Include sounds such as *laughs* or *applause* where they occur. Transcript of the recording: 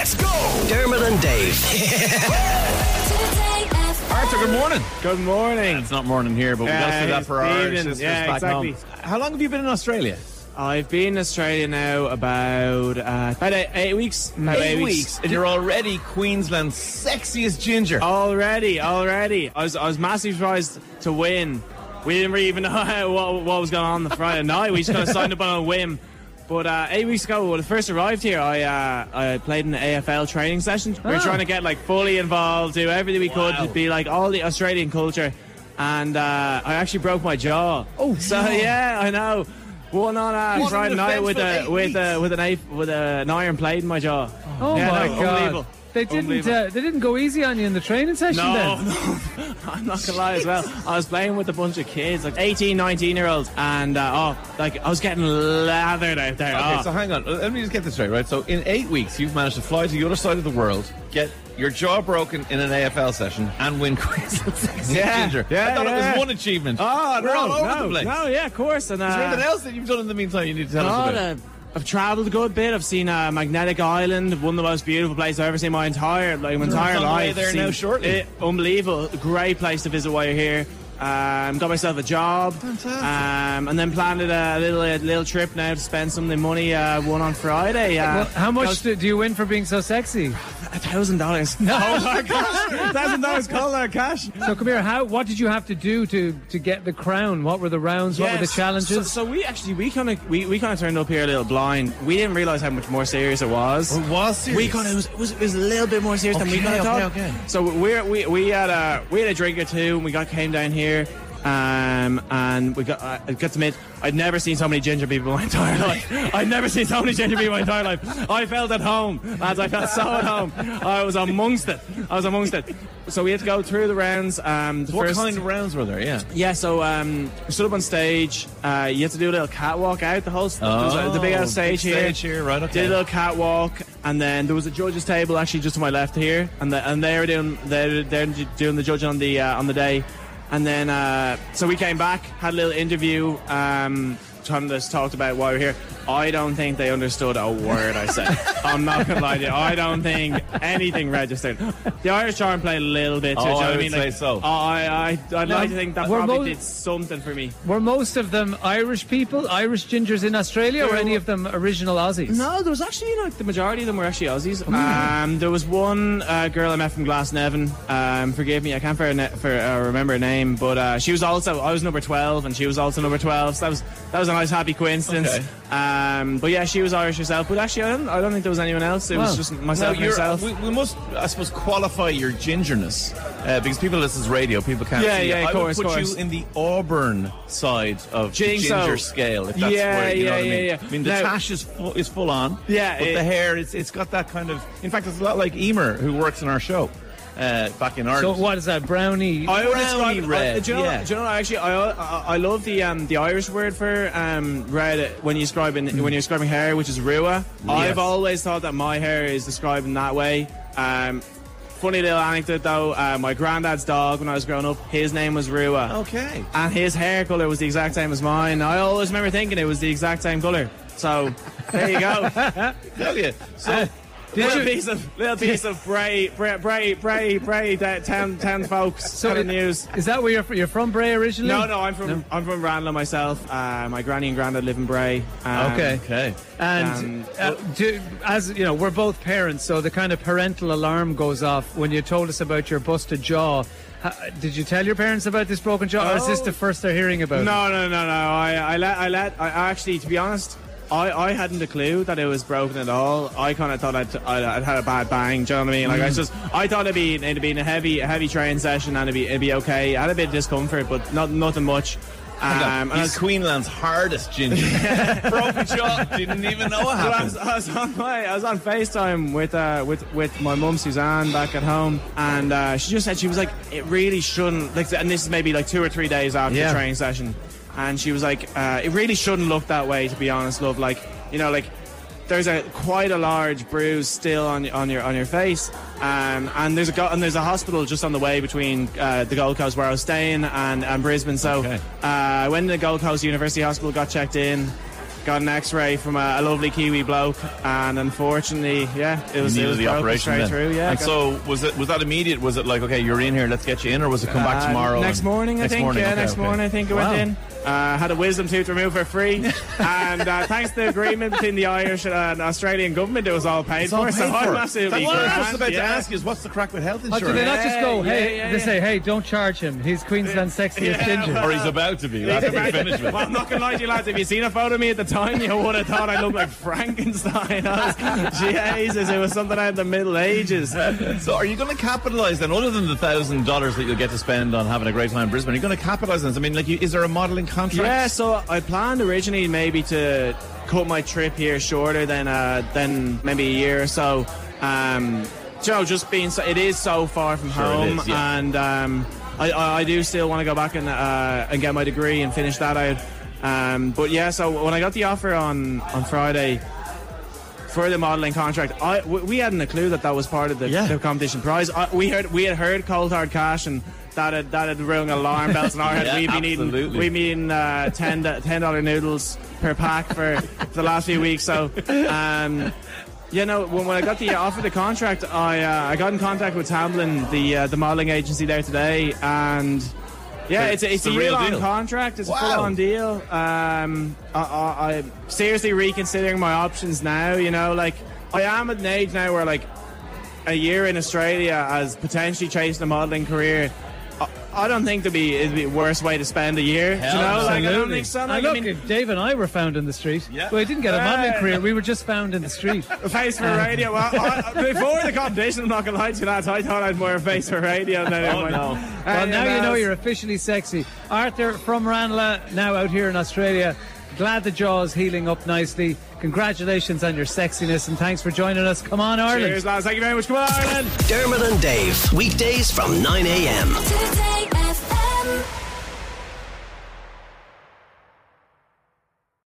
Let's go! Dermot and Dave. *laughs* Arthur, good morning. Good morning. It's not morning here, but we got to do that for our evening. sisters Yeah, back exactly. home. How long have you been in Australia? I've been in Australia now about uh, about eight, eight weeks. About Eight weeks, and you're already Queensland's sexiest ginger. Already, already. I was I was massively surprised to win. We didn't really even know *laughs* what, what was going on the Friday night. We just kind of signed up on a whim. But uh, eight weeks ago, when I first arrived here, I uh, I played in the AFL training session. We were Oh. trying to get like fully involved, do everything we could to be like all the Australian culture. And uh, I actually broke my jaw. Oh, *laughs* so no. yeah, I know. One on uh, Friday an night offence with a with a with an with an iron plate in my jaw. Oh Yeah, my no, god! Unbelievable. They didn't. Uh, they didn't go easy on you in the training session. No, then? *laughs* no, I'm not gonna lie as well. I was playing with a bunch of kids, like 18, 19 year olds, and uh, oh, like I was getting lathered out there. Okay, oh. so hang on. Let me just get this straight, right? So in eight weeks, you've managed to fly to the other side of the world, get your jaw broken in an AFL session, and win *laughs* Queensland's sexiest Yeah, ginger. yeah, I thought it was one achievement. Oh, We're no, all over no, the place. no, yeah, of course. And uh, Is there anything else that you've done in the meantime you need to tell us about? uh, I've travelled a good bit. I've seen uh, Magnetic Island, one of the most beautiful places I've ever seen my entire like my entire on the way life. there Seen now shortly. it- unbelievable, great place to visit while you're here. Um, got myself a job, um, and then planned a little a little trip now to spend some of the money uh, won on Friday. Uh, Well, how much goes- do, do you win for being so sexy? A thousand dollars. *laughs* No, oh cash. Thousand dollars *laughs* cold hard cash. So come here. How? What did you have to do to to get the crown? What were the rounds? What were the challenges? So, so we actually we kind of we, we kind of turned up here a little blind. We didn't realize how much more serious it was. It was serious? We kind of it was, it was it was a little bit more serious than we Okay, kind of okay, thought. okay. So we're, we we had a we had a drink or two and we got came down here. Um, and we got, I got to admit, I'd never seen so many ginger people in *laughs* my entire life. I'd never seen so many ginger people in my entire life. I felt at home, lads. I felt so at home. I was amongst it. I was amongst it. So we had to go through the rounds. Um, the what first, kind of rounds were there? Yeah. yeah, so um, we stood up on stage. Uh, you had to do a little catwalk out the whole was the big Oh, out stage big here. stage here, right, okay. Did a little catwalk, and then there was a judges table actually just to my left here, and the, and they were doing they're, they're doing the judging on the uh, on the day, and then uh, so we came back, had a little interview. Um, Tom just talked about why we're here. I don't think they understood a word I said. *laughs* I'm not gonna lie to you. I don't think anything registered. The Irish try and play a little bit. to it, Oh, do you know I what would mean? say Like, so. I, I, I'd Now, like to think that we're probably mo- did something for me. were most of them Irish people, Irish gingers in Australia, or There any of them original Aussies? No, there was actually like the majority of them were actually Aussies. Um, there was one uh, girl I met from Glasnevin. Um, forgive me, I can't for, for uh, remember her name, but uh, she was also I was number twelve, and she was also number twelve. So that was that was a nice happy coincidence. Okay. Um, but yeah, she was Irish herself. But actually, I don't I don't think there was anyone else. It Wow. was just myself and you're- myself. we, we must, I suppose, qualify your gingerness uh, because people listen to radio, people can't Yeah, see. yeah, it. of I course, would put course. you in the Auburn side of the Think so? ginger scale, if that's Yeah, where you know yeah, I mean. yeah, yeah. I mean, the Now- tash is full, is full on. Yeah, but it- the hair, it's it's got that kind of. In fact, it's a lot like Emer, who works in our show uh, back in So what is that? Brownie. I would Brownie describe red, I, do, you know, yeah. do you know? Actually, I I, I love the um, the Irish word for um, red when you describe when you're describing hair, which is rua. I've always thought that my hair is described in that way. Um, funny little anecdote though, uh, my granddad's dog when I was growing up, his name was Rua. okay. And his hair colour was the exact same as mine. I always remember thinking it was the exact same colour. So there you go. *laughs* So, *laughs* little piece of little piece of Bray Bray Bray Bray Bray that town town folks So kind of news. Is that where you're from? You're from Bray originally? No, no, I'm from I'm from Ranelagh myself. Uh, my granny and granddad live in Bray. Um, Okay. okay. And Um, uh, do, as you know, we're both parents, so the kind of parental alarm goes off when you told us about your busted jaw. Ha- did you tell your parents about this broken jaw, or is this Oh. the first they're hearing about? it? No, no, no, no. I, I let I let I actually, to be honest. I, I hadn't a clue that it was broken at all. I kind of thought I'd, I'd, I'd had a bad bang. Do you know what I mean? Like I just, I thought it'd be it'd be a heavy a heavy train session and it'd be it'd be okay. I had a bit of discomfort, but not nothing much. Um, and He's was- Queensland's hardest ginger. *laughs* Broken jaw. Didn't even know what Well, I happened. was, I was on my, I was on FaceTime with uh, with with my mum Suzanne back at home, and uh, she just said she was like, it really shouldn't. Like, and this is maybe like two or three days after Yeah. the training session, and she was like, uh, it really shouldn't look that way. To be honest, love, like you know, like there's a quite a large bruise still on on your on your face, um, and there's a and there's a hospital just on the way between uh, the Gold Coast where I was staying and, and Brisbane. So Okay. uh, I went to the Gold Coast University Hospital, got checked in. got an X-ray from a, a lovely Kiwi bloke, and unfortunately, yeah, it was it was the operation straight then. through. Yeah, And so was it was that immediate? Was it like okay, you're in here, let's get you in, or was it come back Uh, tomorrow? Next morning, I next think. Morning, yeah, okay, next okay. morning, I think I Wow. went in. Uh, had a wisdom tooth removed for free, *laughs* and uh, thanks to the agreement between the Irish and Australian government, it was all paid It's all for. paid so I'm for. absolutely That's what I was grand, about to ask you is what's the crack with health Oh, insurance? do they not just go, Yeah, hey, yeah, they say, hey, don't charge him. He's Queensland's sexiest Yeah, ginger. or he's about to be. That's what we finished. Well, I'm not gonna lie to you lads. If you seen a photo of me at the time, you would have thought I looked like Frankenstein. *laughs* Was, Jesus, it was something out of the Middle Ages. *laughs* So are you going to capitalise then, other than the thousand dollars that you'll get to spend on having a great time in Brisbane? Are you going to capitalise on this? I mean, like, you, is there a modelling contract? Yeah, so I planned originally maybe to cut my trip here shorter than uh, than maybe a year or so. Um, you know, just being so, it is so far from Sure home, is, yeah. and um, I, I, do still want to go back and uh, and get my degree and finish that out. Um, but yeah, so when I got the offer on on Friday for the modelling contract, I w- we hadn't a clue that that was part of the, Yeah. the competition prize. I, we heard we had heard cold hard cash and. That had, that had rung alarm bells in our head. *laughs* Yeah, We've been eating, we've been uh, 10 dollar noodles per pack for the last few weeks. So, um, you know, when, when I got the offer the contract, I uh, I got in contact with Tamlin, the uh, the modelling agency there today, and yeah, So it's a, it's a real year long contract. It's a full on deal. Um, I, I, I'm seriously reconsidering my options now. You know, like I am at an age now where like a year in Australia as potentially chasing a modelling career. I, I don't think there'd be it'd be a worse way to spend a year. Hell you know, no. like I don't Absolutely. think so. And Like, I look, mean, Dave and I were found in the street. Yeah. Well, we didn't get a modelling Yeah. career. We were just found in the street. A *laughs* face for uh, radio. Well, I, before the competition, I'm not gonna lie to you, lads. I thought I'd more face for radio than Oh, no. Well, now you know you're. you're officially sexy. Arthur from Ranelagh, now out here in Australia. Glad the jaw is healing up nicely. Congratulations on your sexiness and thanks for joining us. Come on, Ireland. Cheers, lads. Thank you very much. Come on, Ireland. Dermot and Dave, weekdays from 9 a.m. Tipp